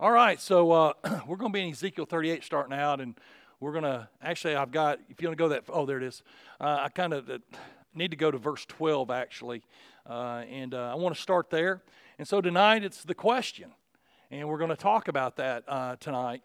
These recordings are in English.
All right, so uh, we're going to be in Ezekiel 38 starting out, and we're going to actually, I've got, if you want to go that, oh, there it is. Uh, I kind of need to go to verse 12 actually, uh, and uh, I want to start there. And so tonight it's the question, and we're going to talk about that uh, tonight.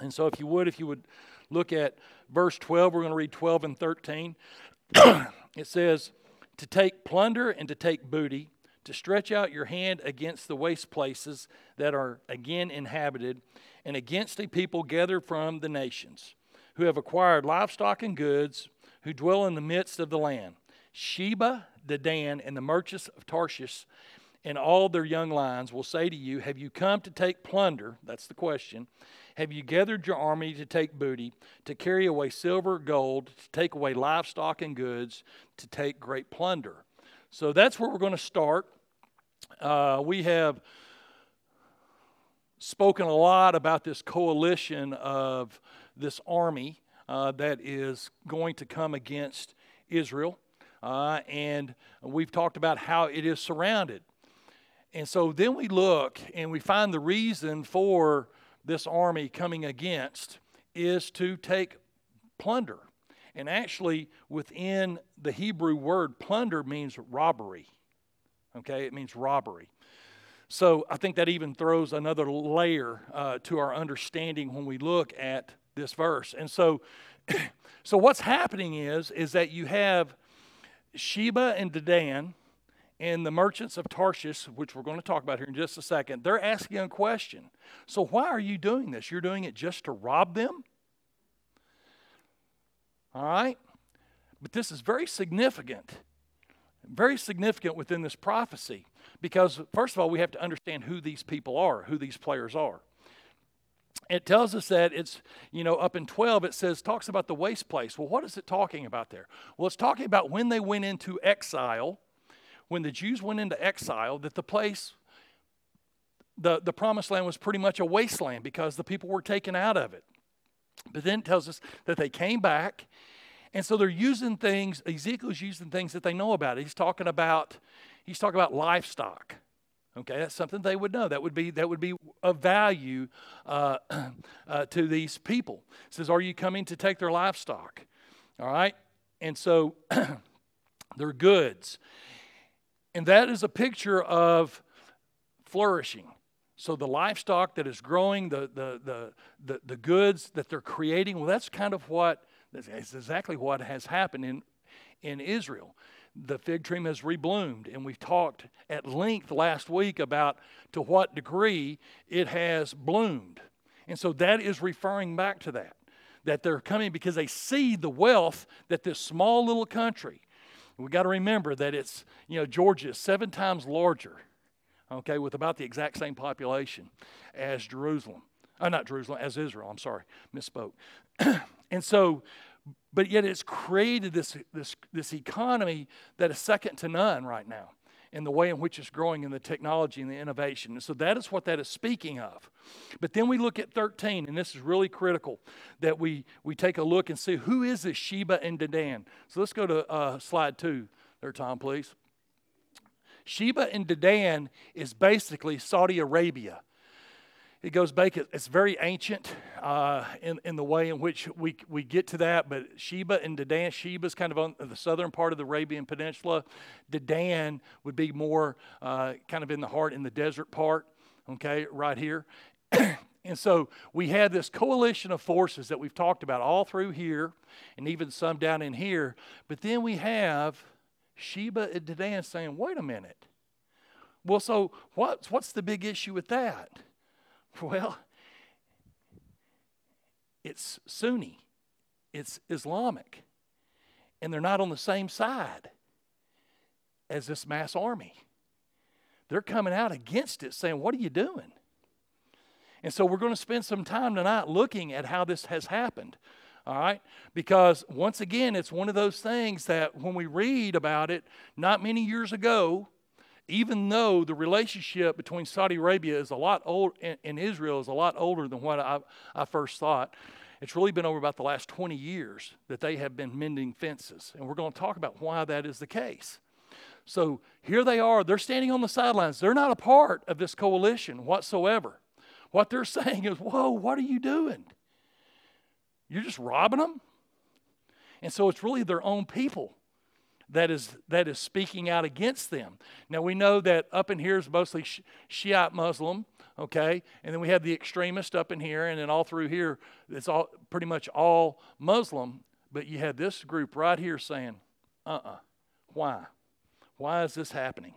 And so if you would, if you would look at verse 12, we're going to read 12 and 13. it says, To take plunder and to take booty to stretch out your hand against the waste places that are again inhabited, and against a people gathered from the nations, who have acquired livestock and goods, who dwell in the midst of the land. Sheba, Dedan, and the merchants of Tarshish, and all their young lions will say to you, Have you come to take plunder? That's the question. Have you gathered your army to take booty, to carry away silver, gold, to take away livestock and goods, to take great plunder? So that's where we're going to start. Uh, we have spoken a lot about this coalition of this army uh, that is going to come against Israel. Uh, and we've talked about how it is surrounded. And so then we look and we find the reason for this army coming against is to take plunder. And actually, within the Hebrew word, plunder means robbery. Okay, it means robbery. So I think that even throws another layer uh, to our understanding when we look at this verse. And so, so what's happening is is that you have Sheba and Dedan and the merchants of Tarshish, which we're going to talk about here in just a second. They're asking a question. So why are you doing this? You're doing it just to rob them? All right? But this is very significant. Very significant within this prophecy because, first of all, we have to understand who these people are, who these players are. It tells us that it's, you know, up in 12, it says, talks about the waste place. Well, what is it talking about there? Well, it's talking about when they went into exile, when the Jews went into exile, that the place, the, the promised land was pretty much a wasteland because the people were taken out of it. But then it tells us that they came back, and so they're using things, Ezekiel's using things that they know about. He's talking about, he's talking about livestock. Okay, that's something they would know. That would be that would be of value uh, uh, to these people. It says, "Are you coming to take their livestock?" All right, and so their goods, and that is a picture of flourishing. So the livestock that is growing, the, the, the, the, the goods that they're creating, well, that's kind of what, that's exactly what has happened in, in Israel. The fig tree has rebloomed, and we've talked at length last week about to what degree it has bloomed. And so that is referring back to that, that they're coming because they see the wealth that this small little country, we got to remember that it's, you know, Georgia is seven times larger okay, with about the exact same population as Jerusalem. Uh, not Jerusalem, as Israel, I'm sorry, misspoke. and so, but yet it's created this, this, this economy that is second to none right now in the way in which it's growing in the technology and the innovation. And so that is what that is speaking of. But then we look at 13, and this is really critical that we, we take a look and see who is this Sheba and Dedan. So let's go to uh, slide two there, Tom, please. Sheba and Dedan is basically Saudi Arabia. It goes back, it's very ancient uh, in, in the way in which we, we get to that, but Sheba and Dedan, Sheba's kind of on the southern part of the Arabian Peninsula. Dedan would be more uh, kind of in the heart, in the desert part, okay, right here. and so we had this coalition of forces that we've talked about all through here and even some down in here, but then we have Sheba and Dedan saying, wait a minute. Well, so what's, what's the big issue with that? Well, it's Sunni, it's Islamic, and they're not on the same side as this mass army. They're coming out against it, saying, What are you doing? And so we're going to spend some time tonight looking at how this has happened. All right? Because once again, it's one of those things that when we read about it, not many years ago, even though the relationship between Saudi Arabia is a lot old and Israel is a lot older than what I, I first thought, it's really been over about the last 20 years that they have been mending fences. And we're going to talk about why that is the case. So here they are, they're standing on the sidelines. They're not a part of this coalition whatsoever. What they're saying is, Whoa, what are you doing? You're just robbing them? And so it's really their own people that is, that is speaking out against them. Now we know that up in here is mostly Shiite Muslim, okay? And then we have the extremist up in here, and then all through here, it's all pretty much all Muslim. But you had this group right here saying, uh uh, why? Why is this happening?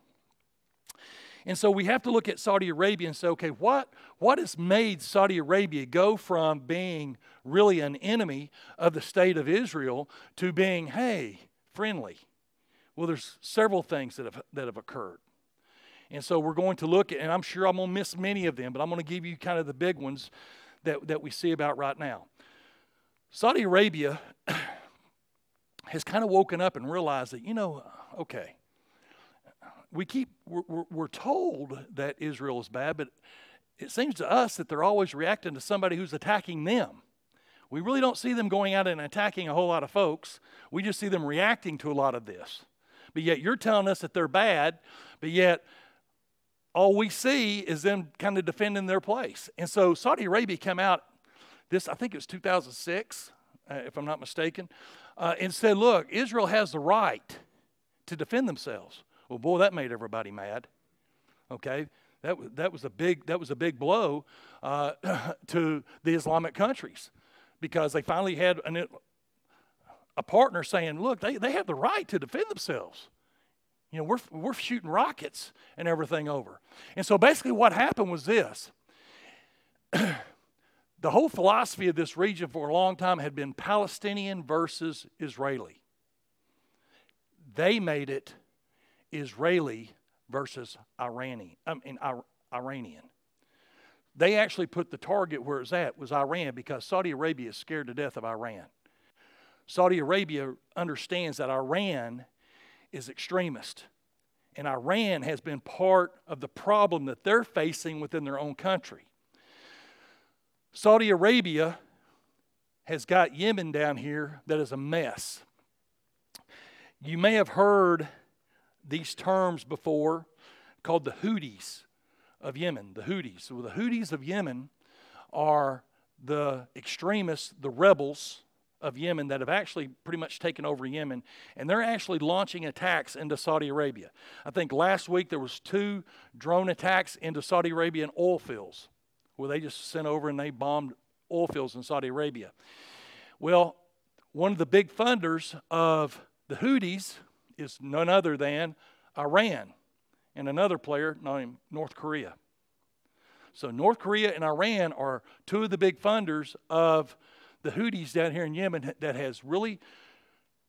And so we have to look at Saudi Arabia and say, okay, what, what has made Saudi Arabia go from being really an enemy of the state of Israel to being, hey, friendly? Well, there's several things that have, that have occurred. And so we're going to look at, and I'm sure I'm going to miss many of them, but I'm going to give you kind of the big ones that, that we see about right now. Saudi Arabia has kind of woken up and realized that, you know, okay, we keep, we're, we're told that Israel is bad, but it seems to us that they're always reacting to somebody who's attacking them. We really don't see them going out and attacking a whole lot of folks. We just see them reacting to a lot of this. But yet you're telling us that they're bad, but yet all we see is them kind of defending their place. And so Saudi Arabia came out, this, I think it was 2006, uh, if I'm not mistaken, uh, and said, look, Israel has the right to defend themselves. Well, boy, that made everybody mad. Okay, that that was a big that was a big blow uh, to the Islamic countries because they finally had an, a partner saying, "Look, they, they have the right to defend themselves." You know, we're we're shooting rockets and everything over, and so basically what happened was this. the whole philosophy of this region for a long time had been Palestinian versus Israeli. They made it Israeli versus Iranian. I mean, Iranian. They actually put the target where it's at was Iran because Saudi Arabia is scared to death of Iran. Saudi Arabia understands that Iran is extremist. And Iran has been part of the problem that they're facing within their own country. Saudi Arabia has got Yemen down here that is a mess. You may have heard these terms before called the Houthis of Yemen. The Houthis. So the Houthis of Yemen are the extremists, the rebels of Yemen that have actually pretty much taken over Yemen, and they're actually launching attacks into Saudi Arabia. I think last week there was two drone attacks into Saudi Arabian oil fields, where they just sent over and they bombed oil fields in Saudi Arabia. Well, one of the big funders of the Houthis is none other than Iran and another player named North Korea. So, North Korea and Iran are two of the big funders of the Houthis down here in Yemen that has really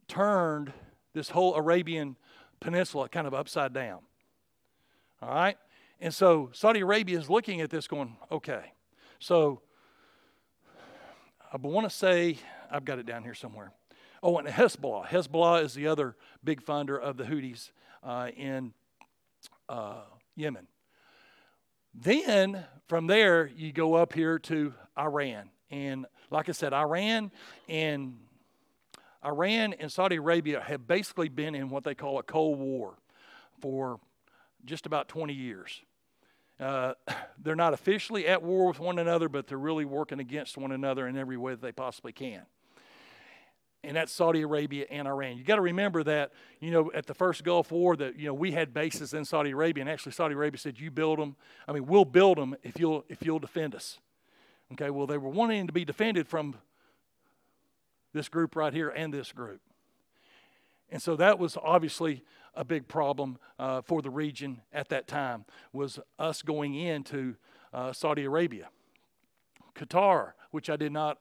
turned this whole Arabian peninsula kind of upside down. All right? And so Saudi Arabia is looking at this going, okay, so I want to say, I've got it down here somewhere. Oh, and Hezbollah. Hezbollah is the other big funder of the Houthis uh, in uh, Yemen. Then from there, you go up here to Iran. And like I said, Iran and Iran and Saudi Arabia have basically been in what they call a Cold War for just about 20 years. Uh, they're not officially at war with one another, but they're really working against one another in every way that they possibly can and that's Saudi Arabia and Iran. You got to remember that, you know, at the first Gulf War, that you know we had bases in Saudi Arabia, and actually Saudi Arabia said, "You build them. I mean, we'll build them if you'll if you'll defend us." Okay. Well, they were wanting to be defended from this group right here and this group, and so that was obviously a big problem uh, for the region at that time. Was us going into uh, Saudi Arabia, Qatar, which I did not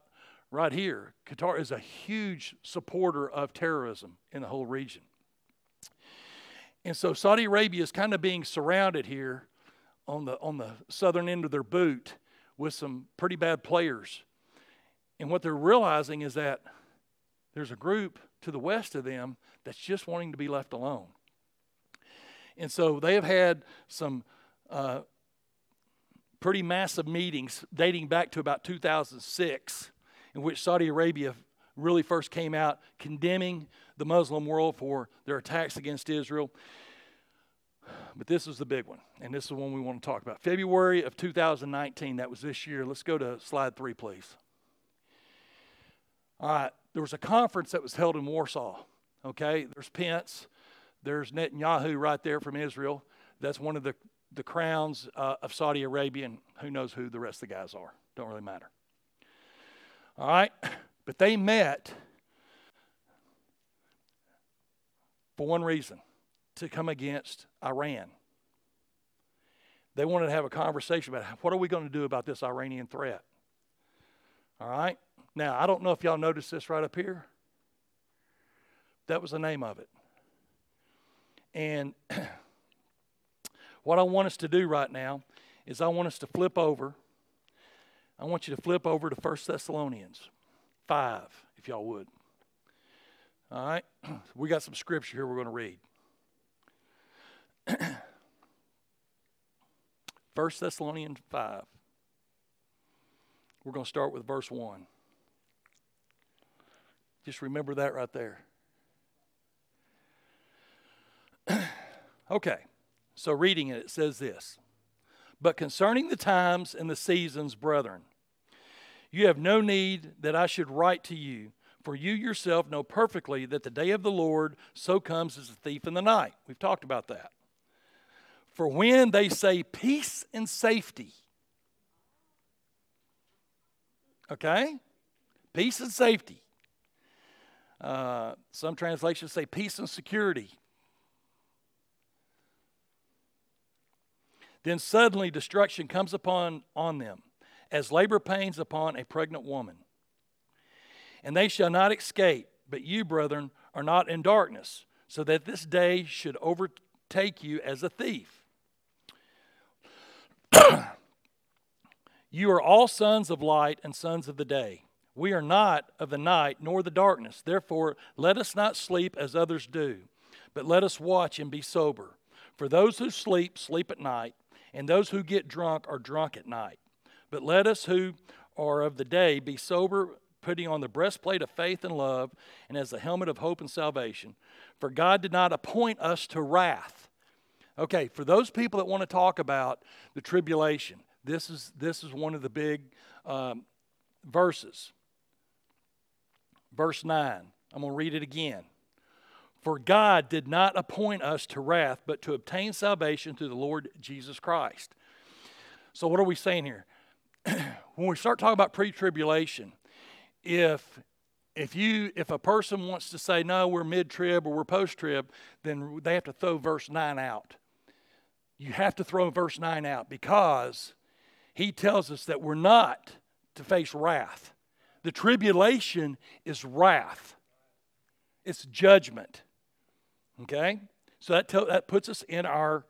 right here. Qatar is a huge supporter of terrorism in the whole region. And so Saudi Arabia is kind of being surrounded here on the, on the southern end of their boot with some pretty bad players. And what they're realizing is that there's a group to the west of them that's just wanting to be left alone. And so they have had some uh, pretty massive meetings dating back to about 2006 in which Saudi Arabia really first came out condemning the Muslim world for their attacks against Israel. But this is the big one, and this is the one we want to talk about. February of 2019, that was this year. Let's go to slide three, please. All right, there was a conference that was held in Warsaw. Okay, there's Pence, there's Netanyahu right there from Israel. That's one of the, the crowns uh, of Saudi Arabia, and who knows who the rest of the guys are. Don't really matter. All right, but they met for one reason to come against Iran. They wanted to have a conversation about what are we going to do about this Iranian threat. All right? Now, I don't know if y'all noticed this right up here. That was the name of it. And what I want us to do right now is I want us to flip over. I want you to flip over to 1 Thessalonians 5, if y'all would. All right? We got some scripture here we're going to read. 1 Thessalonians 5. We're going to start with verse 1. Just remember that right there. okay, so reading it, it says this But concerning the times and the seasons, brethren, you have no need that I should write to you, for you yourself know perfectly that the day of the Lord so comes as a thief in the night. We've talked about that. For when they say peace and safety, okay? Peace and safety. Uh, some translations say peace and security. Then suddenly destruction comes upon on them, as labor pains upon a pregnant woman. And they shall not escape, but you, brethren, are not in darkness, so that this day should overtake you as a thief. You are all sons of light and sons of the day. We are not of the night nor the darkness. Therefore, let us not sleep as others do, but let us watch and be sober. For those who sleep, sleep at night, and those who get drunk are drunk at night. But let us who are of the day be sober, putting on the breastplate of faith and love, and as the helmet of hope and salvation. For God did not appoint us to wrath Okay, for those people that want to talk about the tribulation, this is, this is one of the big um, verses. Verse 9, I'm going to read it again. For God did not appoint us to wrath, but to obtain salvation through the Lord Jesus Christ. So, what are we saying here? when we start talking about pre tribulation, if if you if a person wants to say no we're mid-trib or we're post-trib then they have to throw verse 9 out you have to throw verse 9 out because he tells us that we're not to face wrath. The tribulation is wrath, it's judgment. Okay? So that, that puts us in our,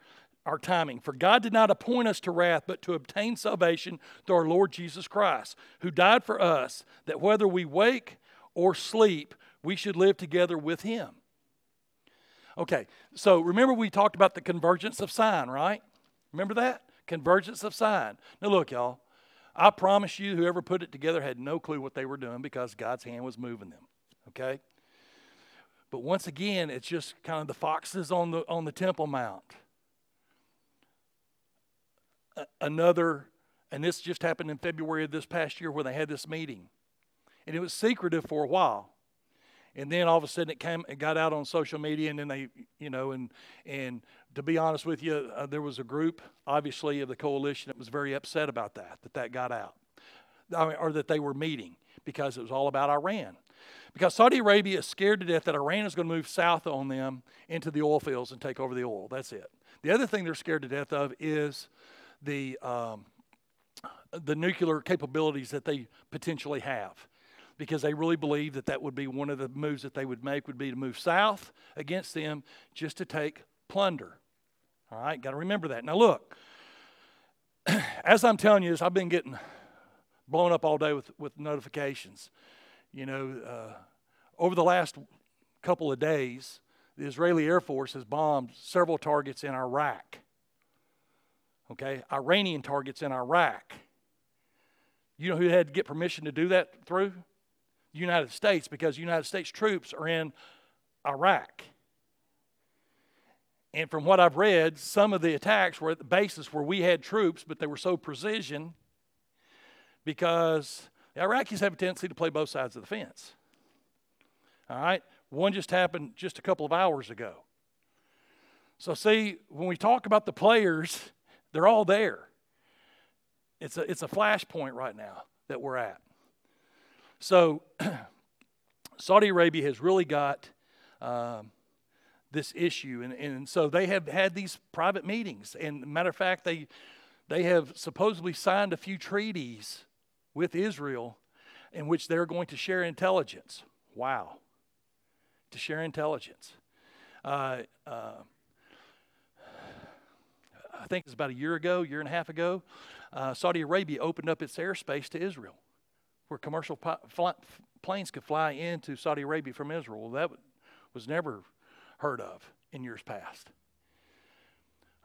our timing. For God did not appoint us to wrath, but to obtain salvation through our Lord Jesus Christ, who died for us, that whether we wake or sleep, we should live together with him. Okay, so remember we talked about the convergence of sign, right? Remember that? Convergence of sign. Now, look, y'all, I promise you, whoever put it together had no clue what they were doing because God's hand was moving them, okay? But once again, it's just kind of the foxes on the, on the Temple Mount. another, and this just happened in February of this past year where they had this meeting. And it was secretive for a while and then all of a sudden it came it got out on social media and then they you know and and to be honest with you uh, there was a group obviously of the coalition that was very upset about that that that got out. I mean, or that they were meeting because it was all about iran. Because saudi arabia is scared to death that iran is going to move south on them into the oil fields and take over the oil. That's it. The other thing they're scared to death of is the um, the nuclear capabilities that they potentially have because they really believe that that would be one of the moves that they would make would be to move south against them just to take plunder. All right, got to remember that. Now look, as I'm telling you this, I've been getting blown up all day with, with notifications. You know, uh, over the last couple of days, the Israeli Air Force has bombed several targets in Iraq. Okay, Iranian targets in Iraq. You know who had to get permission to do that through? United States because United States troops are in Iraq. And from what I've read, some of the attacks were at the bases where we had troops, but they were so precision because the Iraqis have a tendency to play both sides of the fence. All right? One just happened just a couple of hours ago. So, see, when we talk about the players, they're all there. It's a, it's a flashpoint right now that we're at. So, Saudi Arabia has really got um, this issue, and, and so they have had these private meetings. And matter of fact, they they have supposedly signed a few treaties with Israel in which they're going to share intelligence. Wow, to share intelligence. Uh, uh, I think it's about a year ago, year and a half ago, uh, Saudi Arabia opened up its airspace to Israel, where commercial planes could fly into Saudi Arabia from Israel. Well, that was never heard of in years past.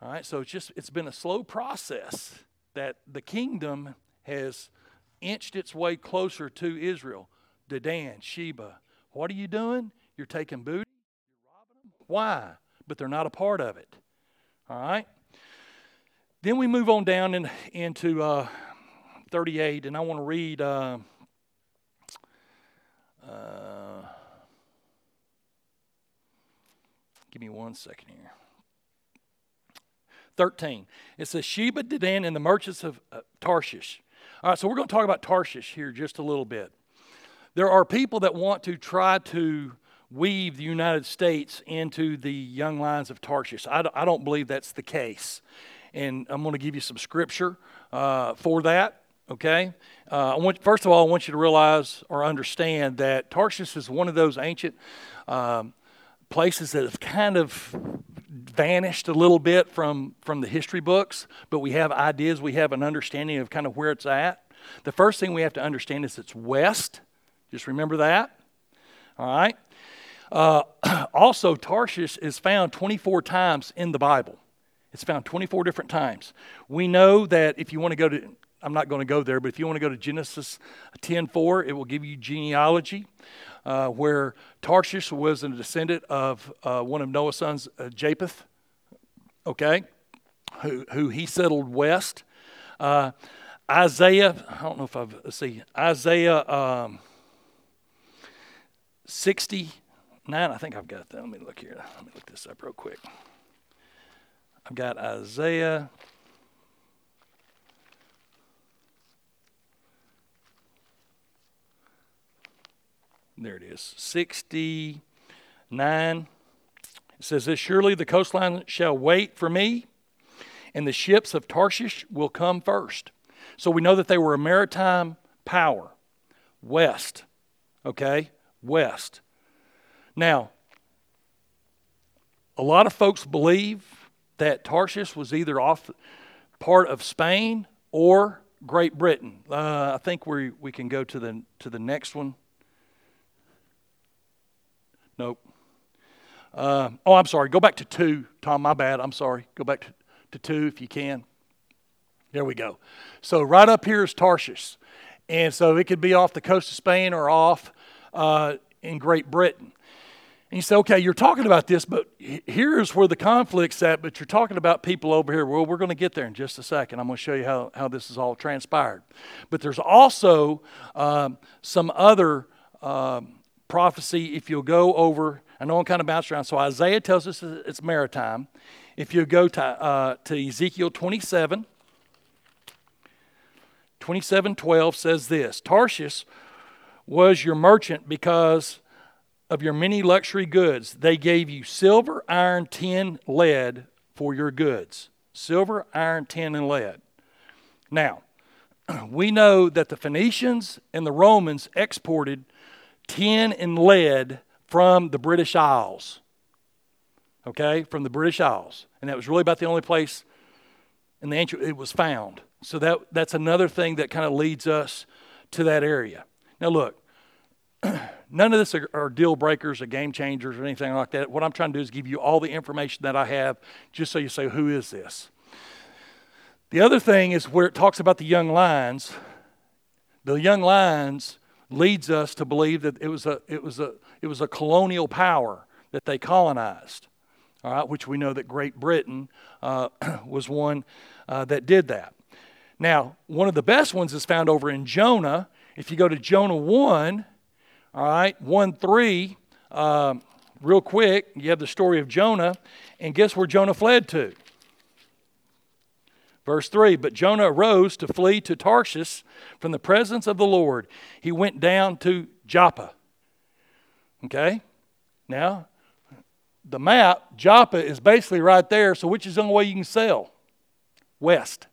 All right, so it's just it's been a slow process that the kingdom has inched its way closer to Israel. Dedan, Sheba, what are you doing? You're taking booty. You're robbing them. Why? But they're not a part of it. All right. Then we move on down in, into uh, 38, and I want to read. Uh, uh, give me one second here. 13. It says Sheba, Dedan, and the merchants of uh, Tarshish. All right, so we're going to talk about Tarshish here just a little bit. There are people that want to try to weave the United States into the young lions of Tarshish. I don't, I don't believe that's the case and I'm going to give you some scripture uh, for that. Okay? Uh, I want, first of all, I want you to realize or understand that Tarshish is one of those ancient um, places that have kind of vanished a little bit from, from the history books, but we have ideas, we have an understanding of kind of where it's at. The first thing we have to understand is it's west. Just remember that. All right? Uh, also, Tarshish is found 24 times in the Bible. It's found 24 different times. We know that if you want to go to, I'm not going to go there, but if you want to go to Genesis 10:4, it will give you genealogy, uh, where Tarshish was a descendant of uh, one of Noah's sons, uh, Japheth. Okay, who who he settled west. Uh, Isaiah, I don't know if I've see Isaiah um, 69. I think I've got that. Let me look here. Let me look this up real quick. I've got Isaiah. There it is, 69. It says this Surely the coastline shall wait for me, and the ships of Tarshish will come first. So we know that they were a maritime power, west. Okay? West. Now, a lot of folks believe that Tarshish was either off part of Spain or Great Britain. Uh, I think we we can go to the to the next one. Nope. Uh, oh, I'm sorry. Go back to two, Tom. My bad. I'm sorry. Go back to, to two if you can. There we go. So right up here is Tarshish, and so it could be off the coast of Spain or off uh, in Great Britain. And you say, okay, you're talking about this, but here's where the conflict's at, but you're talking about people over here. Well, we're going to get there in just a second. I'm going to show you how, how this is all transpired. But there's also um, some other um, prophecy if you'll go over. I know I'm kind of bouncing around. So Isaiah tells us it's maritime. If you go to, uh, to Ezekiel 27, 27 12 says this Tarshish was your merchant because of your many luxury goods. They gave you silver, iron, tin, lead for your goods. Silver, iron, tin, and lead. Now, we know that the Phoenicians and the Romans exported tin and lead from the British Isles. Okay, from the British Isles. And that was really about the only place in the ancient it was found. So that, that's another thing that kind of leads us to that area. Now, look, none of this are, are, deal breakers or game changers or anything like that. What I'm trying to do is give you all the information that I have just so you say, who is this? The other thing is where it talks about the young lions. The young lions leads us to believe that it was a, it was a, it was a colonial power that they colonized. all right, which we know that Great Britain uh, was one uh, that did that. Now, one of the best ones is found over in Jonah. If you go to Jonah 1, all right, 1 3, uh, real quick, you have the story of Jonah, and guess where Jonah fled to? Verse 3 But Jonah arose to flee to Tarshish from the presence of the Lord. He went down to Joppa. Okay? Now, the map, Joppa is basically right there. So, which is the only way you can sail? West.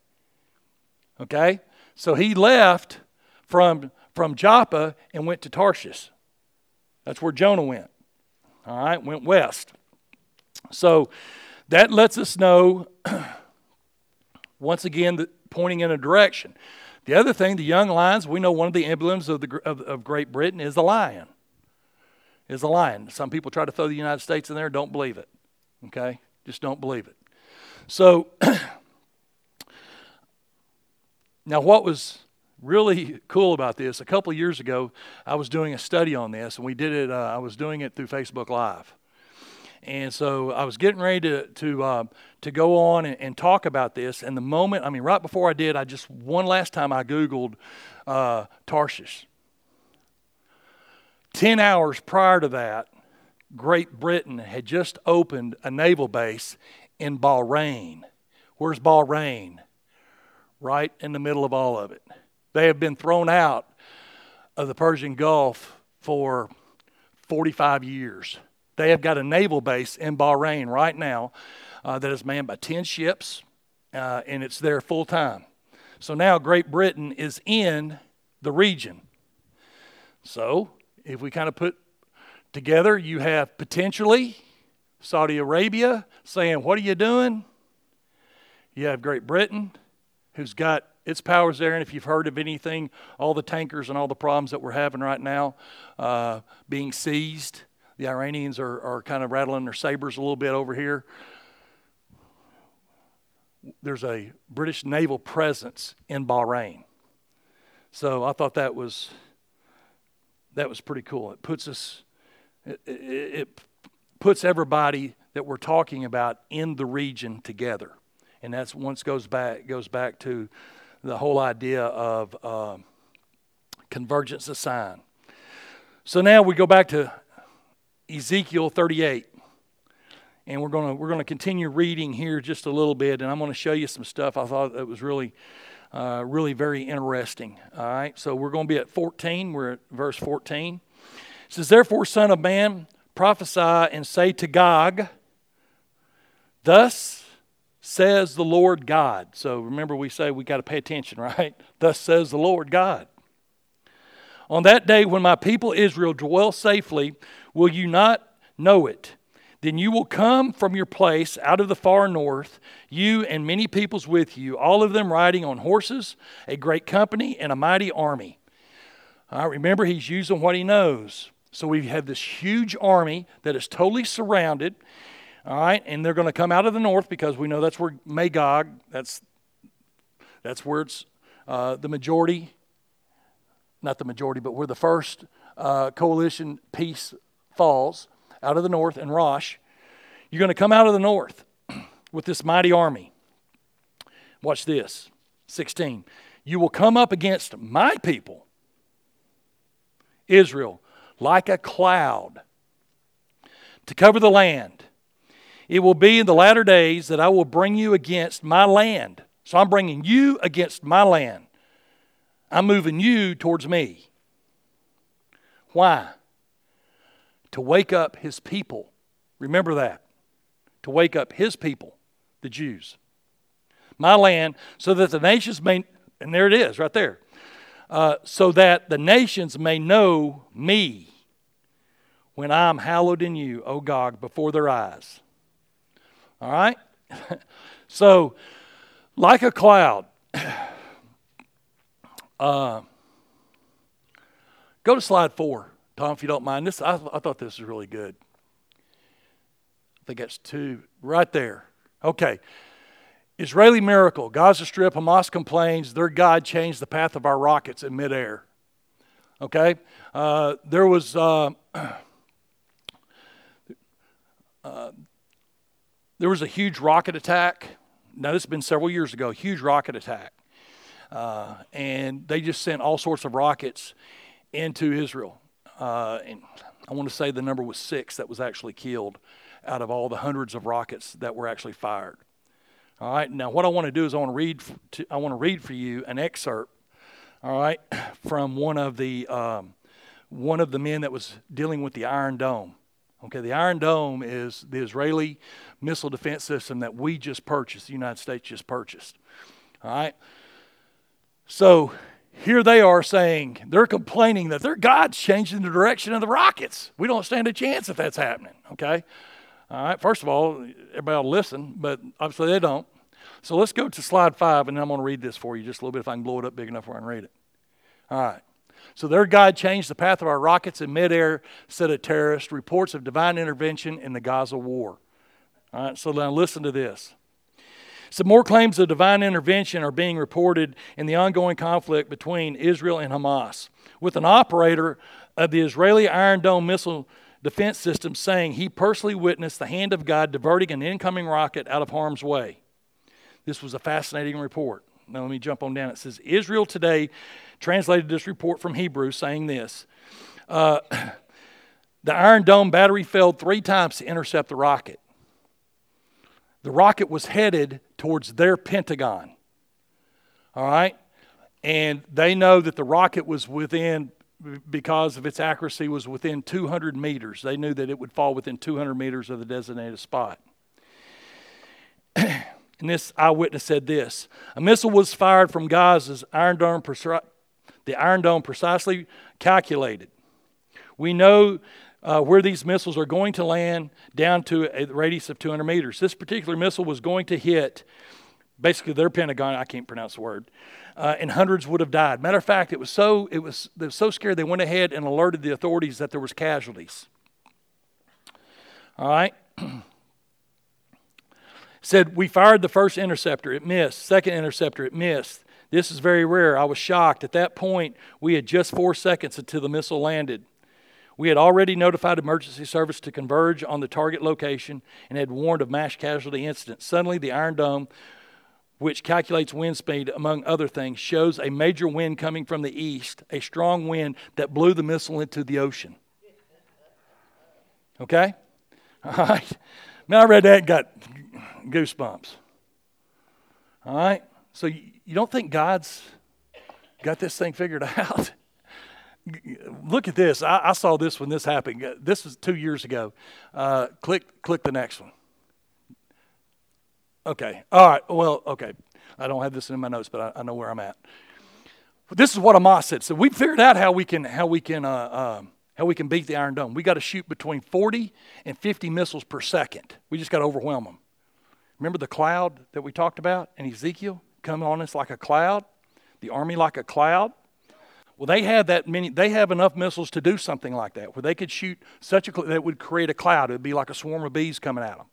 Okay? So he left from, from Joppa and went to Tarshish. That's where Jonah went. All right, went west. So that lets us know, once again, pointing in a direction. The other thing, the young lions, we know one of the emblems of, the, of, of Great Britain is the lion is a lion. Some people try to throw the United States in there, don't believe it. Okay? Just don't believe it. So, now what was really cool about this, a couple years ago, I was doing a study on this, and we did it, uh, I was doing it through Facebook Live. And so I was getting ready to, to, uh, to go on and, and, talk about this. And the moment, I mean, right before I did, I just, one last time I Googled uh, Tarshish. 10 hours prior to that, Great Britain had just opened a naval base in Bahrain. Where's Bahrain? Right in the middle of all of it. They have been thrown out of the Persian Gulf for 45 years. They have got a naval base in Bahrain right now uh, that is manned by 10 ships, uh, and it's there full time. So now Great Britain is in the region. So if we kind of put together, you have potentially Saudi Arabia saying, What are you doing? You have Great Britain, who's got its powers there. And if you've heard of anything, all the tankers and all the problems that we're having right now uh, being seized, the Iranians are, are kind of rattling their sabers a little bit over here. There's a British naval presence in Bahrain. So I thought that was that was pretty cool. It puts us, it, it, puts everybody that we're talking about in the region together, and that's once goes back goes back to the whole idea of uh, convergence of sign. So now we go back to Ezekiel 38. And we're going we're to continue reading here just a little bit, and I'm going to show you some stuff I thought that was really uh, really very interesting. All right, so we're going to be at 14. We're at verse 14. It says, Therefore, Son of Man, prophesy and say to Gog, Thus says the Lord God. So remember, we say we got to pay attention, right? Thus says the Lord God. On that day when my people Israel dwell safely, will you not know it? Then you will come from your place out of the far north, you and many peoples with you, all of them riding on horses, a great company, and a mighty army. I remember, he's using what he knows. So we have this huge army that is totally surrounded. All right, and they're going to come out of the north because we know that's where Magog, that's, that's where it's uh, the majority, not the majority, but where the first uh, coalition peace falls out of the north and Rosh. You're going to come out of the north with this mighty army. Watch this 16. You will come up against my people, Israel, like a cloud to cover the land. It will be in the latter days that I will bring you against my land. So I'm bringing you against my land. I'm moving you towards me. Why? to wake up his people. Remember that. To wake up his people, the Jews. My land, so that the nations may, and there it is right there, uh, so that the nations may know me when I'm hallowed in you, O God, before their eyes. All right? so, like a cloud, uh, go to slide four. Tom, if you don't mind, this I, I thought this was really good. I think that's two right there. Okay. Israeli miracle. Gaza Strip, Hamas complains their God changed the path of our rockets in midair. Okay? Uh, there was uh, uh, there was a huge rocket attack. Now, this has been several years ago, huge rocket attack. Uh, and they just sent all sorts of rockets into Israel. Uh, and I want to say the number was six that was actually killed out of all the hundreds of rockets that were actually fired. All right. Now, what I want to do is I want to read. To, I want to read for you an excerpt. All right, from one of the um, one of the men that was dealing with the Iron Dome. Okay, the Iron Dome is the Israeli missile defense system that we just purchased. The United States just purchased. All right. So here they are saying they're complaining that their God's changing the direction of the rockets. We don't stand a chance if that's happening. Okay. All right, first of all, everybody will listen, but obviously they don't. So let's go to slide five, and then I'm going to read this for you just a little bit if I can blow it up big enough where I can read it. All right. So their God changed the path of our rockets in midair, said a terrorist. Reports of divine intervention in the Gaza war. All right, so now listen to this. Some more claims of divine intervention are being reported in the ongoing conflict between Israel and Hamas, with an operator of the Israeli Iron Dome missile defense system saying he personally witnessed the hand of God diverting an incoming rocket out of harm's way. This was a fascinating report. Now, let me jump on down. It says Israel Today translated this report from Hebrew saying this uh, The Iron Dome battery failed three times to intercept the rocket. The rocket was headed towards their Pentagon. All right? And they know that the rocket was within because of its accuracy was within 200 meters. They knew that it would fall within 200 meters of the designated spot. and this eyewitness said this A missile was fired from Gaza's Iron Dome, the Iron Dome precisely calculated. We know uh, where these missiles are going to land down to a radius of 200 meters. This particular missile was going to hit basically their Pentagon. I can't pronounce the word uh, and hundreds would have died. Matter of fact, it was so it was they were so scared they went ahead and alerted the authorities that there was casualties. All right. Said we fired the first interceptor, it missed. Second interceptor, it missed. This is very rare. I was shocked. At that point, we had just four seconds until the missile landed. We had already notified emergency service to converge on the target location and had warned of mass casualty incidents. Suddenly, the Iron Dome which calculates wind speed, among other things, shows a major wind coming from the east, a strong wind that blew the missile into the ocean. Okay? All right. Now I read that and got goosebumps. All right? So you don't think God's got this thing figured out? Look at this. I, I, saw this when this happened. This was two years ago. Uh, click, click the next one. Okay. All right. Well, okay. I don't have this in my notes, but I, I know where I'm at. This is what Hamas said. So we figured out how we can how we can uh, uh, how we can beat the Iron Dome. We got to shoot between 40 and 50 missiles per second. We just got to overwhelm them. Remember the cloud that we talked about in Ezekiel coming on us like a cloud, the army like a cloud. Well, they have that many. They have enough missiles to do something like that, where they could shoot such a that would create a cloud. It would be like a swarm of bees coming at them.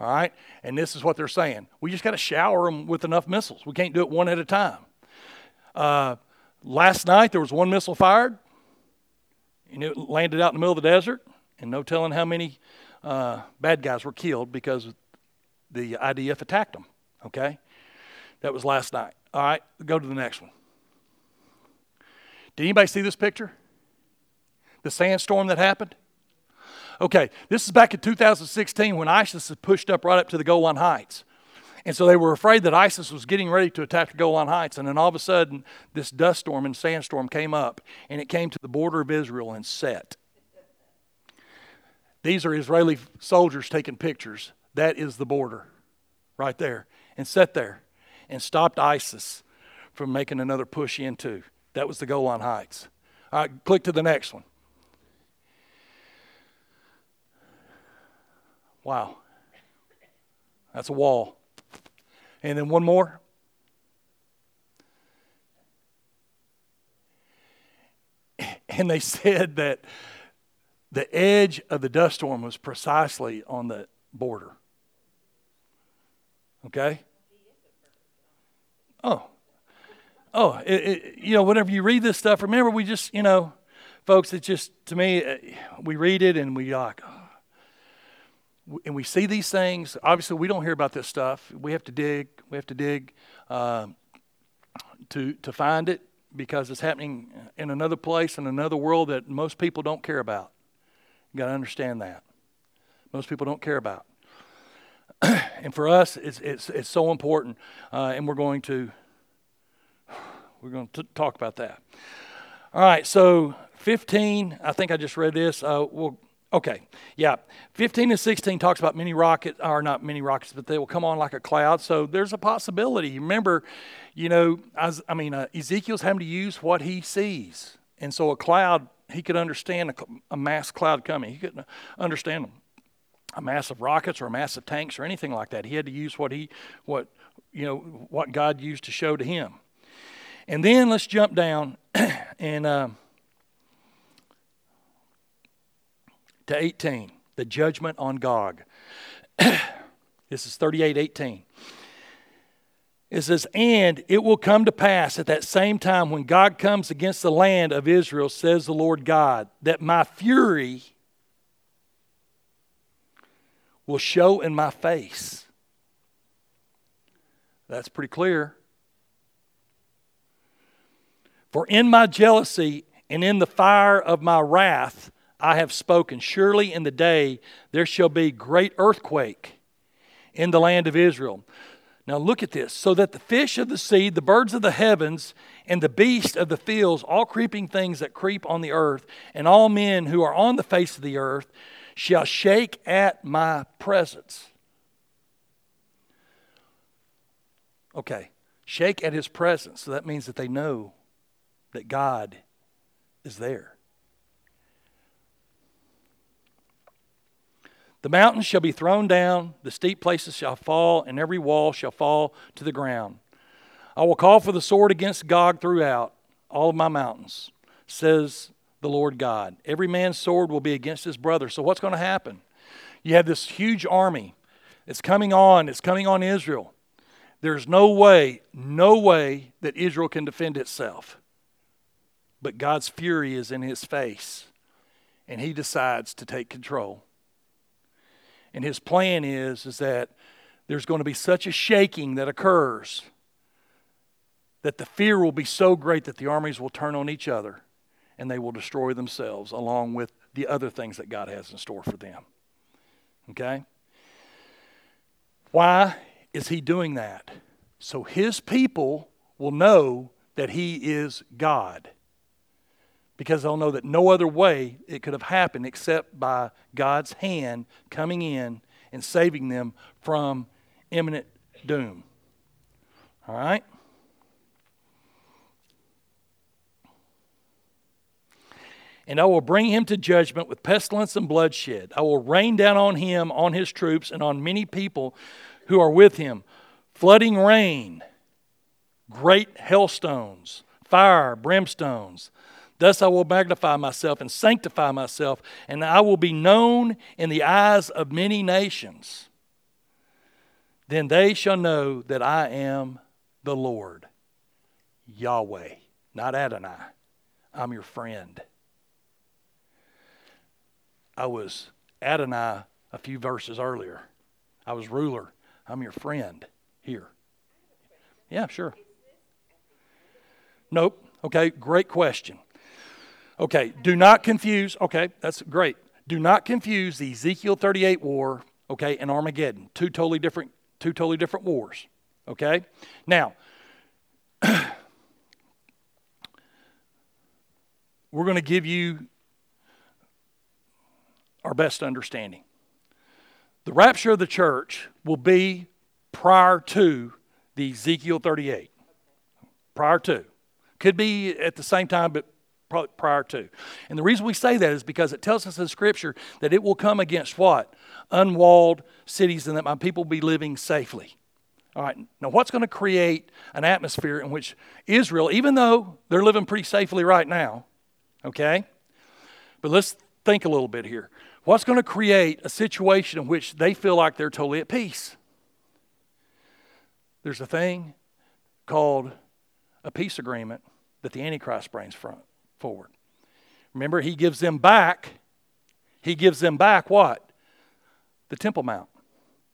All right? And this is what they're saying. We just got to shower them with enough missiles. We can't do it one at a time. Uh, last night, there was one missile fired, and it landed out in the middle of the desert, and no telling how many uh, bad guys were killed because the IDF attacked them. Okay? That was last night. All right, go to the next one. Did anybody see this picture? The sandstorm that happened? Okay, this is back in 2016 when ISIS had pushed up right up to the Golan Heights. And so they were afraid that ISIS was getting ready to attack the Golan Heights. And then all of a sudden, this dust storm and sandstorm came up, and it came to the border of Israel and set. These are Israeli soldiers taking pictures. That is the border right there. And set there and stopped ISIS from making another push into. That was the Golan Heights. All right, click to the next one. Wow. That's a wall. And then one more. And they said that the edge of the dust storm was precisely on the border. Okay? Oh. Oh, it, it, you know, whenever you read this stuff, remember we just, you know, folks, it's just, to me, uh, we read it and we like, oh, and we see these things. Obviously, we don't hear about this stuff. We have to dig. We have to dig uh, to to find it because it's happening in another place in another world that most people don't care about. You got to understand that. Most people don't care about. and for us, it's it's it's so important, uh, and we're going to we're going to talk about that. All right, so 15. I think I just read this. Uh, we'll Okay, yeah. 15 and 16 talks about many rockets, or not many rockets, but they will come on like a cloud. So there's a possibility. Remember, you know, as, I mean, uh, Ezekiel's having to use what he sees. And so a cloud, he could understand a, a mass cloud coming. He couldn't understand them. a mass of rockets or a mass of tanks or anything like that. He had to use what he, what, you know, what God used to show to him. And then let's jump down and. Uh, to 18, the judgment on Gog. this is 38 18. It says, And it will come to pass at that same time when Gog comes against the land of Israel, says the Lord God, that my fury will show in my face. That's pretty clear. For in my jealousy and in the fire of my wrath, I have spoken. Surely in the day there shall be great earthquake in the land of Israel. Now look at this. So that the fish of the sea, the birds of the heavens, and the beasts of the fields, all creeping things that creep on the earth, and all men who are on the face of the earth, shall shake at my presence. Okay, shake at his presence. So that means that they know that God is there. The mountains shall be thrown down, the steep places shall fall, and every wall shall fall to the ground. I will call for the sword against Gog throughout all of my mountains, says the Lord God. Every man's sword will be against his brother. So, what's going to happen? You have this huge army. It's coming on, it's coming on Israel. There's no way, no way that Israel can defend itself. But God's fury is in his face, and he decides to take control. And his plan is, is that there's going to be such a shaking that occurs that the fear will be so great that the armies will turn on each other and they will destroy themselves along with the other things that God has in store for them. Okay? Why is he doing that? So his people will know that he is God because they'll know that no other way it could have happened except by God's hand coming in and saving them from imminent doom. All right? And I will bring him to judgment with pestilence and bloodshed. I will rain down on him, on his troops, and on many people who are with him flooding rain, great hailstones, fire, brimstones Thus I will magnify myself and sanctify myself, and I will be known in the eyes of many nations. Then they shall know that I am the Lord, Yahweh, not Adonai. I'm your friend. I was Adonai a few verses earlier. I was ruler. I'm your friend here. Yeah, sure. Nope. Okay, great question. Okay, do not confuse. Okay, that's great. Do not confuse the Ezekiel 38 war, okay, and Armageddon. Two totally different, two totally different wars. Okay? Now, we're going to give you our best understanding. The rapture of the church will be prior to the Ezekiel 38. Prior to. Could be at the same time, but prior to. And the reason we say that is because it tells us in Scripture that it will come against what? Unwalled cities and that my people be living safely. All right, now what's going to create an atmosphere in which Israel, even though they're living pretty safely right now, okay? But let's think a little bit here. What's going to create a situation in which they feel like they're totally at peace? There's a thing called a peace agreement that the Antichrist brings from, forward. Remember, he gives them back, he gives them back what? the Temple Mount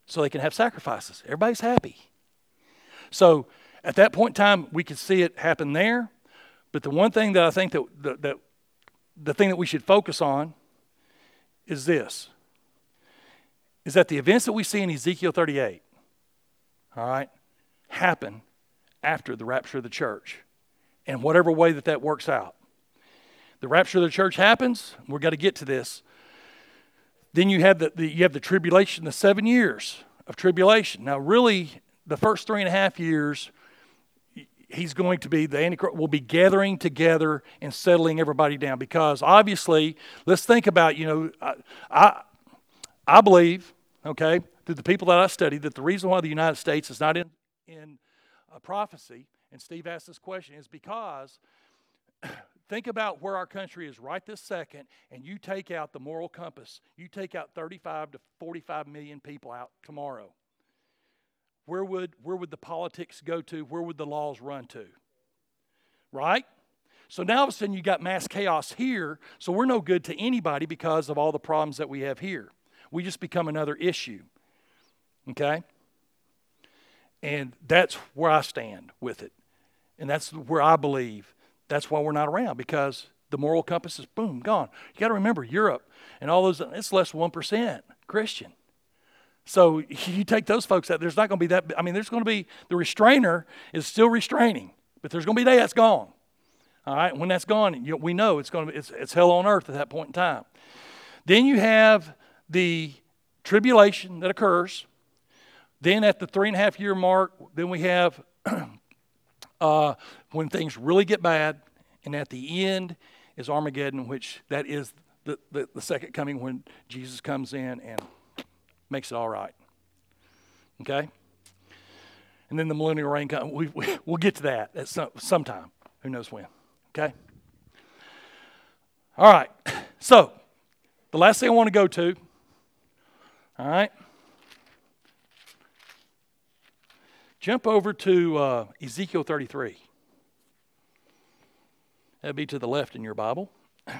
so they can have sacrifices. Everybody's happy. So at that point in time, we could see it happen there. But the one thing that I think that, that, that the thing that we should focus on is this is that the events that we see in Ezekiel 38, all right, happen after the rapture of the church, in whatever way that that works out. The rapture of the church happens. We're going to get to this. Then you have the, the, you have the tribulation, the seven years of tribulation. Now, really, the first three and a half years, he's going to be the Antichrist will be gathering together and settling everybody down because obviously, let's think about you know, I, I, I believe okay through the people that I study that the reason why the United States is not in in a prophecy, and Steve asked this question, is because think about where our country is right this second, and you take out the moral compass. You take out 35 to 45 million people out tomorrow. Where would, where would the politics go to? Where would the laws run to? Right? So now all of a sudden you got mass chaos here, so we're no good to anybody because of all the problems that we have here. We just become another issue. Okay? And that's where I stand with it. And that's where I believe that's why we're not around because the moral compass is boom, gone. You got to remember Europe and all those, it's less 1% Christian. So you take those folks out, there's not going to be that, I mean, there's going to be, the restrainer is still restraining, but there's going to be day that's gone. All right, when that's gone, you, we know it's going to be, it's, it's hell on earth at that point in time. Then you have the tribulation that occurs. Then at the three and a half year mark, then we have uh, when things really get bad, and at the end is Armageddon, which that is the, the, the second coming when Jesus comes in and makes it all right. Okay? And then the millennial reign comes. We, we, we'll get to that at some, sometime. Who knows when? Okay? All right. So, the last thing I want to go to, all right? Jump over to uh, Ezekiel 33. That'd be to the left in your Bible.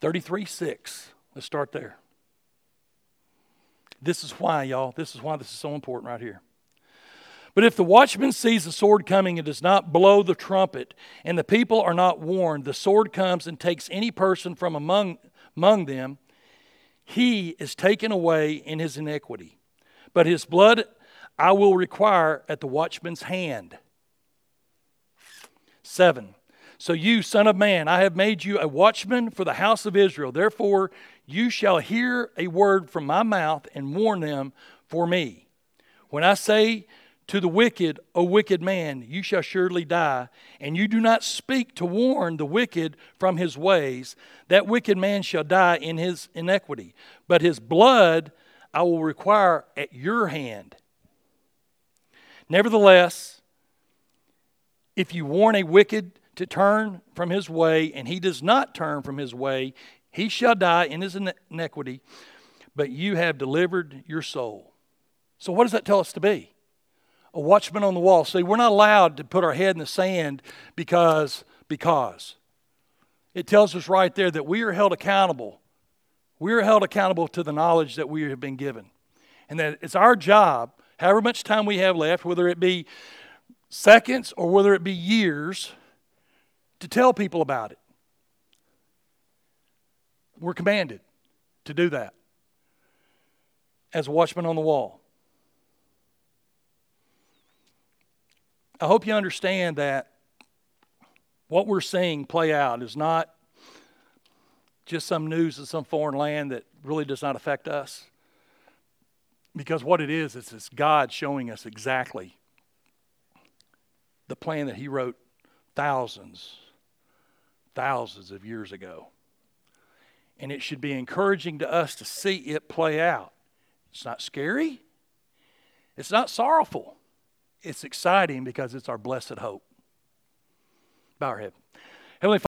33 6. Let's start there. This is why, y'all. This is why this is so important right here. But if the watchman sees the sword coming and does not blow the trumpet, and the people are not warned, the sword comes and takes any person from among, among them, he is taken away in his iniquity. But his blood I will require at the watchman's hand. Seven. So you, son of man, I have made you a watchman for the house of Israel. Therefore, you shall hear a word from my mouth and warn them for me. When I say to the wicked, O wicked man, you shall surely die, and you do not speak to warn the wicked from his ways, that wicked man shall die in his iniquity. But his blood I will require at your hand. Nevertheless, if you warn a wicked to turn from his way, and he does not turn from his way, he shall die in his iniquity, but you have delivered your soul. So, what does that tell us to be? A watchman on the wall. See, we're not allowed to put our head in the sand because, because. It tells us right there that we are held accountable. We are held accountable to the knowledge that we have been given. And that it's our job, however much time we have left, whether it be seconds or whether it be years, to tell people about it. We're commanded to do that as a watchman on the wall. I hope you understand that what we're seeing play out is not just some news in some foreign land that really does not affect us. Because what it is, is it's God showing us exactly the plan that He wrote thousands thousands of years ago. And it should be encouraging to us to see it play out. It's not scary, it's not sorrowful. It's exciting because it's our blessed hope. Bow our head. Heavenly